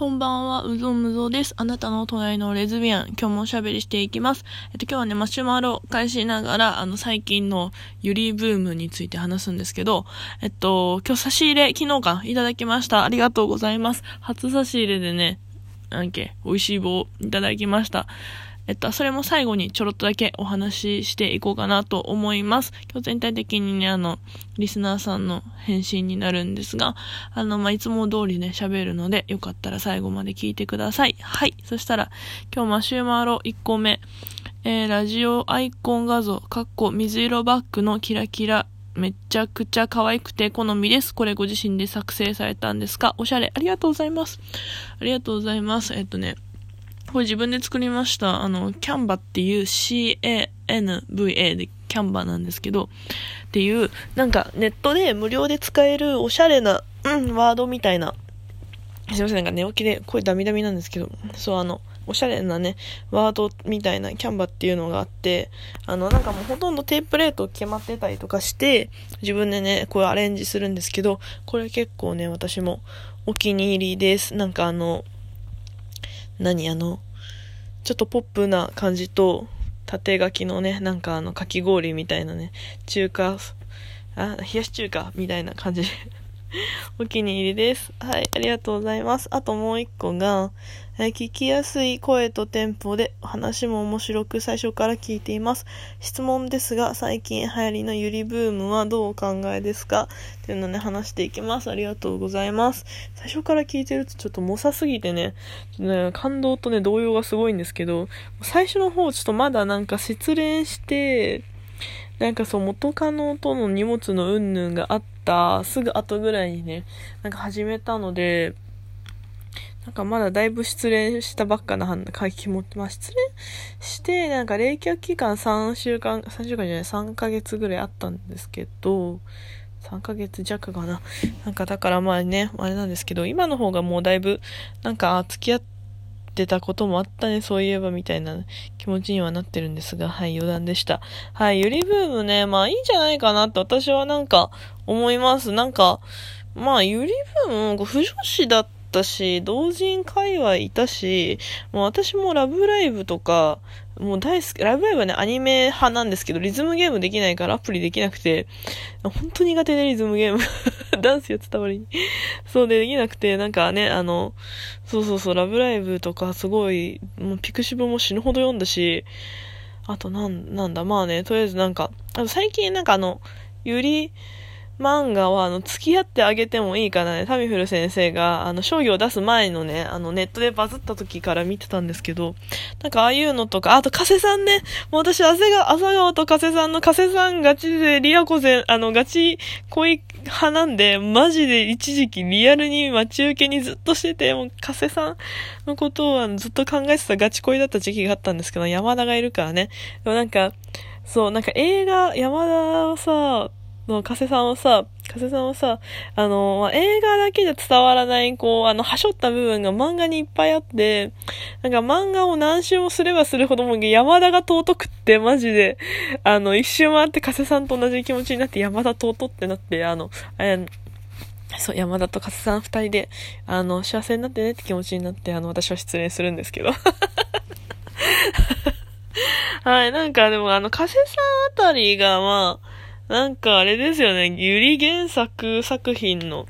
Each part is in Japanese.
こんばんは、うぞむぞです。あなたの隣のレズビアン、今日もおしゃべりしていきます。えっと、今日はね、マシュマロを返しながら、あの、最近のユリブームについて話すんですけど、えっと、今日差し入れ、昨日か、いただきました。ありがとうございます。初差し入れでね、なんけ、美味しい棒いただきました。えっと、それも最後にちょろっとだけお話ししていこうかなと思います。今日全体的にね、あの、リスナーさんの返信になるんですが、あの、まあ、いつも通りね、喋るので、よかったら最後まで聞いてください。はい。そしたら、今日マシュマロ1個目、えー、ラジオアイコン画像、かっこ水色バッグのキラキラめちゃくちゃ可愛くて好みです。これご自身で作成されたんですか？おしゃれ。ありがとうございます。ありがとうございます。えっとね、これ自分で作りました。あの、キャンバっていう C-A-N-V-A でキャンバなんですけど、っていう、なんかネットで無料で使えるおしゃれな、うん、ワードみたいな。すいません、なんか寝起きで声ダミダミなんですけど、そうあの、おしゃれなね、ワードみたいなキャンバっていうのがあって、あの、なんかもうほとんどテープレート決まってたりとかして、自分でね、こうアレンジするんですけど、これ結構ね、私もお気に入りです。なんかあの、何あの、ちょっとポップな感じと、縦書きのね、なんかあの、かき氷みたいなね、中華、あ、冷やし中華みたいな感じ お気に入りです。はい、ありがとうございます。あともう一個が、え聞きやすい声とテンポで話も面白く最初から聞いています。質問ですが、最近流行りのゆりブームはどうお考えですか？っていうのね、話していきます。ありがとうございます。最初から聞いてるとちょっと猛者すぎてね、ね感動とね、動揺がすごいんですけど、最初の方ちょっとまだなんか失恋して、なんかそう元カノとの荷物のうんぬんがあったすぐ後ぐらいにね、なんか始めたので、なんかまだだいぶ失恋したばっかな書き持って、まあ失恋して、なんか冷却期間3週間、3週間じゃない、3ヶ月ぐらいあったんですけど、3ヶ月弱かな。なんかだからまあね、あれなんですけど、今の方がもうだいぶ、なんか付き合ってたこともあったね、そういえばみたいな気持ちにはなってるんですが、はい、余談でした。はい、ゆりブームね、まあいいんじゃないかなって私はなんか思います。なんか、まあゆりブーム、不女子だったったし、同人界隈いたし、もう私もラブライブとか、もう大好き、ライブライブはね、アニメ派なんですけど、リズムゲームできないからアプリできなくて、本当苦手でリズムゲーム。ダンスや伝わりに。そうでできなくて、なんかね、あの、そうそうそう、ラブライブとかすごい、もうピクシブも死ぬほど読んだし、あとなん、なんだ、まあね、とりあえずなんか、あと最近なんかあの、ゆり、漫画は、あの、付き合ってあげてもいいかなね。タミフル先生が、あの、商業を出す前のね、あの、ネットでバズった時から見てたんですけど、なんかああいうのとか、あと、加瀬さんね。もう私、朝が、朝顔と加瀬さんの加瀬さんガチで、リアコゼあの、ガチ恋派なんで、マジで一時期リアルに待ち受けにずっとしてて、もう、加瀬さんのことをあのずっと考えてたガチ恋だった時期があったんですけど、山田がいるからね。でもなんか、そう、なんか映画、山田はさ、の、加瀬さんはさ、加瀬さんはさ、あの、まあ、映画だけじゃ伝わらない、こう、あの、はしょった部分が漫画にいっぱいあって、なんか漫画を何周もすればするほども、山田が尊くって、マジで、あの、一周回って加瀬さんと同じ気持ちになって、山田尊ってなって、あの、あれ、そう、山田と加瀬さん二人で、あの、幸せになってねって気持ちになって、あの、私は失恋するんですけど。はい、なんかでもあの、加瀬さんあたりが、まあ、なんかあれですよね、ゆり原作作品の、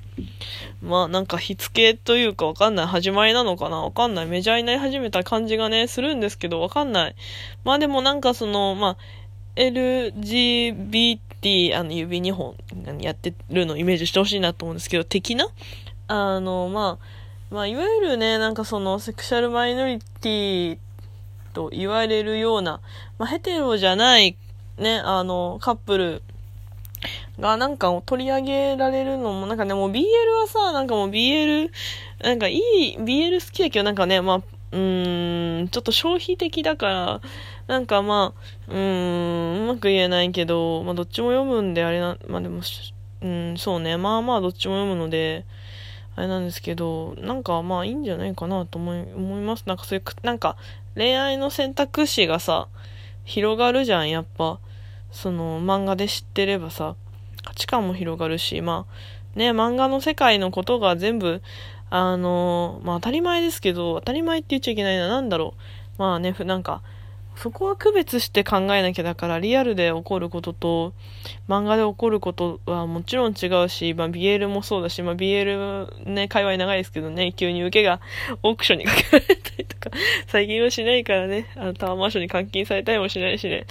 まあなんか火付けというかわかんない始まりなのかな？わかんない。メジャーになり始めた感じがね、するんですけどわかんない。まあでもなんかその、まあ、LGBT、あの指2本やってるのをイメージしてほしいなと思うんですけど、的な？あの、まあ、まあいわゆるね、なんかそのセクシャルマイノリティと言われるような、まあヘテロじゃないね、あの、カップルがなんか取り上げられるのも、なんかね、もう BL はさ、なんかもう BL、なんかいい、BL 好きだけどなんかね、まあ、うーん、ちょっと消費的だから、なんかまあ、うーん、うまく言えないけど、まあどっちも読むんであれな、まあでも、うん、そうね、まあまあどっちも読むので、あれなんですけど、なんかまあいいんじゃないかなと思い、思います。なんかそういう、なんか恋愛の選択肢がさ、広がるじゃん、やっぱ。その漫画で知ってればさ、価値観も広がるし、まあ、ね、漫画の世界のことが全部、あの、まあ当たり前ですけど、当たり前って言っちゃいけないな、なんだろう。まあね、なんか、そこは区別して考えなきゃだからリアルで起こることと漫画で起こることはもちろん違うし、まあ、BL もそうだし、まあ、BL ね、界隈長いですけどね、急に受けがオークションにかけられたりとか、最近はしないからね、あのタワーマンションに監禁されたりもしないしね。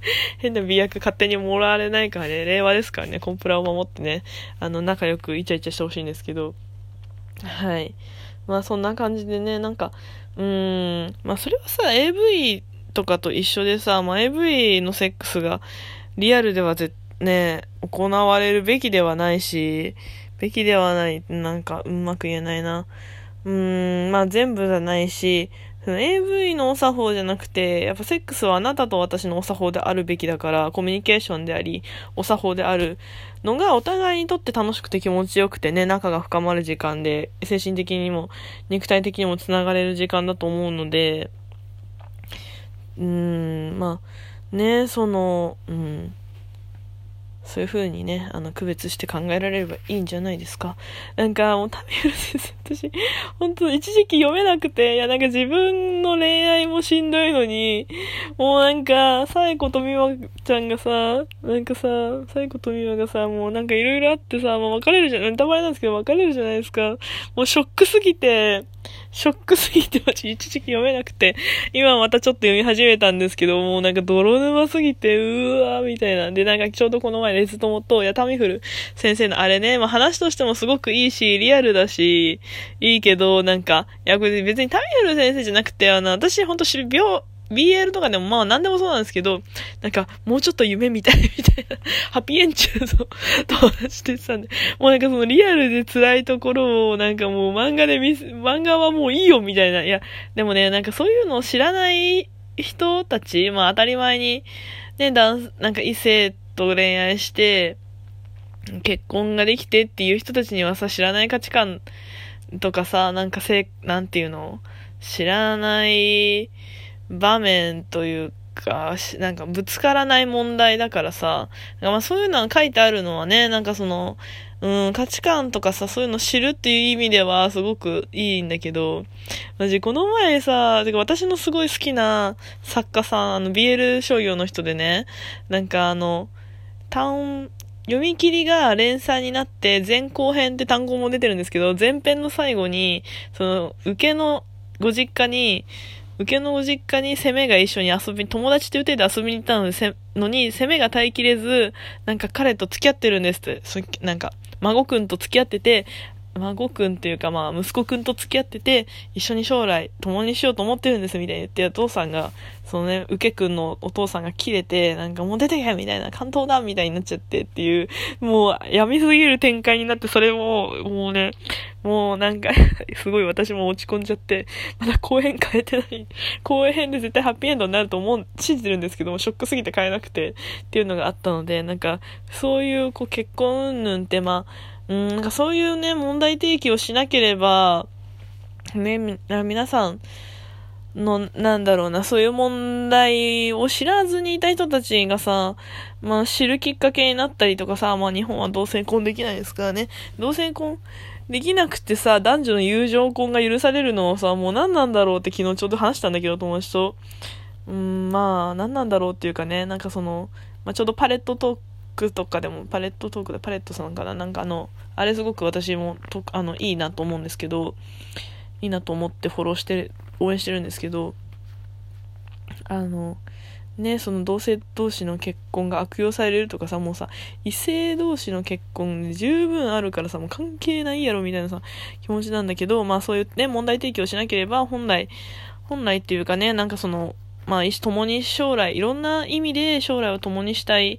変な美薬勝手にもらわれないからね、令和ですからね、コンプラを守ってね、あの、仲良くイチャイチャしてほしいんですけど、はい。まあそんな感じでね、なんか、うーん、まあそれはさ、AV とかと一緒でさ、まあ、AV のセックスがリアルではぜ、ね、行われるべきではないし、べきではない、なんかうまく言えないな。うーん、まあ全部じゃないし、AV のお作法じゃなくて、やっぱセックスはあなたと私のお作法であるべきだから、コミュニケーションであり、お作法であるのがお互いにとって楽しくて気持ちよくてね、仲が深まる時間で、精神的にも肉体的にも繋がれる時間だと思うので、うーん、まあ、ね、その、うん。そういう風にね、あの、区別して考えられればいいんじゃないですか。なんか、もう、タミフル先生、私、本当一時期読めなくて、いや、なんか自分の恋愛もしんどいのに、もうなんか、サイコとミワちゃんがさ、なんかさ、サイコとミワがさ、もうなんかいろいろあってさ、もう別れるじゃん、ネタバレなんですけど別れるじゃないですか。もうショックすぎて、ショックすぎて私、一時期読めなくて、今またちょっと読み始めたんですけど、もうなんか泥沼すぎて、うわーみたいなん。で、なんかちょうどこの前レズ友と、やタミフル先生のあれね、まあ話としてもすごくいいし、リアルだし、いいけど、なんか、いや、別にタミフル先生じゃなくて、あの、私ほんと知る病、BL とかでもまあ何でもそうなんですけど、なんかもうちょっと夢みたいみたいな、ハッピーエンチューの友達と言ってたんで、もうなんかそのリアルで辛いところをなんかもう漫画で見す、漫画はもういいよみたいな。いや、でもね、なんかそういうのを知らない人たち、まあ当たり前に、ね、男、なんか異性と恋愛して、結婚ができてっていう人たちにはさ、知らない価値観とかさ、なんかせ、なんていうの？知らない、場面というか、なんかぶつからない問題だからさ、まあそういうのが書いてあるのはね、なんかその、うん、価値観とかさ、そういうの知るっていう意味ではすごくいいんだけど、マジこの前さ、てか私のすごい好きな作家さん、あの BL 商業の人でね、なんかあの、単、読み切りが連載になって前後編って単語も出てるんですけど、前編の最後に、その、受けのご実家に、受けのお実家に攻めが一緒に遊び、友達という手で遊びに行ったので、のに、攻めが耐えきれず、なんか彼と付き合ってるんですって、そなんか、孫くんと付き合ってて、孫くんっていうかまあ息子くんと付き合ってて、一緒に将来共にしようと思ってるんですみたいに言って、お父さんが、そのね、受けくんのお父さんが切れて、なんかもう出てけみたいな、関東だみたいになっちゃってっていう、もう闇すぎる展開になって、それも、もうね、もうなんか すごい私も落ち込んじゃって、まだ公演変えてない。公演で絶対ハッピーエンドになると思う、信じてるんですけども、ショックすぎて変えなくてっていうのがあったので、なんか、そういうこう結婚云々ってまあ、うん、なんかそういうね、問題提起をしなければ、ね、皆さんの、なんだろうな、そういう問題を知らずにいた人たちがさ、まあ知るきっかけになったりとかさ、まあ日本は同性婚できないですからね。同性婚できなくてさ、男女の友情婚が許されるのをさ、もう何なんだろうって昨日ちょうど話したんだけど、友達と。うん、まあ、何なんだろうっていうかね、なんかその、まあちょうどパレットトークとかでも、パレットトークでパレットさんかななんかあの、あれすごく私もと、あの、いいなと思うんですけど、いいなと思ってフォローして、応援してるんですけど、あの、ね、その同性同士の結婚が悪用されるとかさ、もうさ、異性同士の結婚十分あるからさ、もう関係ないやろみたいなさ、気持ちなんだけど、まあそういうね、問題提起をしなければ、本来、本来っていうかね、なんかその、まあ、共に将来、いろんな意味で将来を共にしたい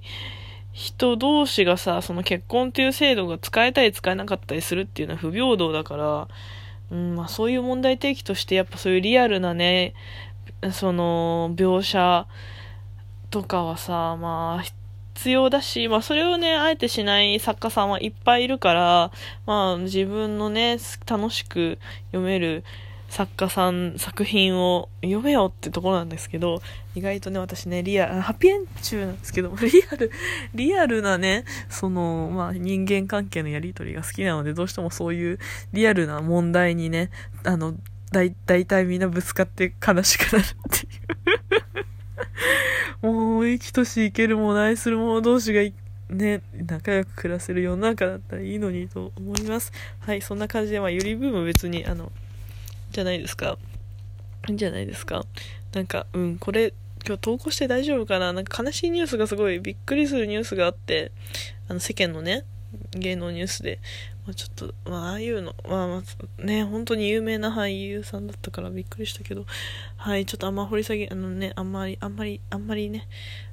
人同士がさ、その結婚っていう制度が使えたり使えなかったりするっていうのは不平等だから、うん、まあそういう問題提起としてやっぱそういうリアルなね、その描写とかはさ、まあ必要だし、まあそれをね、あえてしない作家さんはいっぱいいるから、まあ自分のね、楽しく読める作家さん、作品を読めよってところなんですけど、意外とね、私ね、リアル、ハッピエン中なんですけど、リアル、リアルなね、その、まあ、人間関係のやりとりが好きなので、どうしてもそういうリアルな問題にね、あの、だい、大体みんなぶつかって悲しくなるっていう。も、生きとし生けるもないする者同士がね、仲良く暮らせる世の中だったらいいのにと思います。はい、そんな感じで、まあ、ゆりブーム別に、あの、じゃないですか。いいんじゃないですか。なんか、うん、これ、今日投稿して大丈夫かななんか悲しいニュースがすごいびっくりするニュースがあって、あの世間のね、芸能ニュースで、まあ、ちょっと、まあ、ああいうの、まあ、まあ、ね、本当に有名な俳優さんだったからびっくりしたけど、はい、ちょっとあんま掘り下げ、あのね、あんまり、あんまり、あんまりね、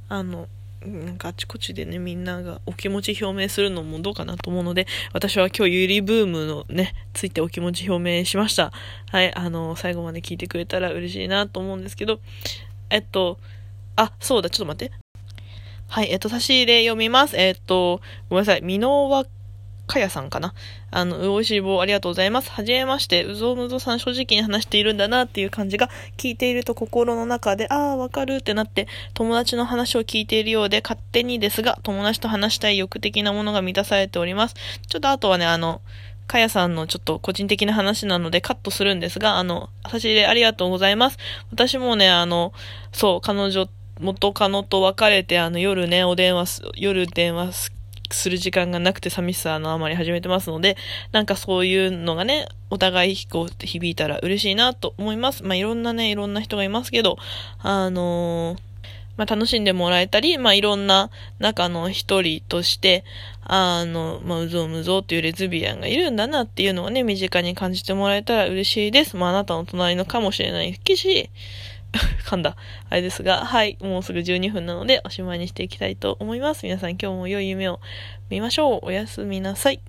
あの、なんかあちこちでね、みんながお気持ち表明するのもどうかなと思うので、私は今日ゆりブームのね、ついてお気持ち表明しました。はい、あの、最後まで聞いてくれたら嬉しいなと思うんですけど、えっと、あ、そうだ、ちょっと待って。はい、えっと、差し入れ読みます。えっと、ごめんなさい。美濃和かやさんかな。あの、う美味しい棒ありがとうございます。はじめまして、うぞうむぞさん正直に話しているんだなっていう感じが聞いていると心の中で、ああ、わかるってなって、友達の話を聞いているようで、勝手にですが、友達と話したい欲的なものが満たされております。ちょっとあとはね、あの、かやさんのちょっと個人的な話なのでカットするんですが、あの、差し入れありがとうございます。私もね、あの、そう、彼女、元カノと別れて、あの、夜ね、お電話す夜電話する時間がなくて寂しさのあまり始めてますので、なんかそういうのがね、お互いこう響いたら嬉しいなと思います。まあ、いろんなね、いろんな人がいますけど、あのー、まあ、楽しんでもらえたり、まあ、いろんな中の一人として、あの、まあ、うぞうむぞっていうレズビアンがいるんだなっていうのをね、身近に感じてもらえたら嬉しいです。まあ、あなたの隣のかもしれないし、噛んだ。あれですが、はい。もうすぐ12分なので、おしまいにしていきたいと思います。皆さん今日も良い夢を見ましょう。おやすみなさい。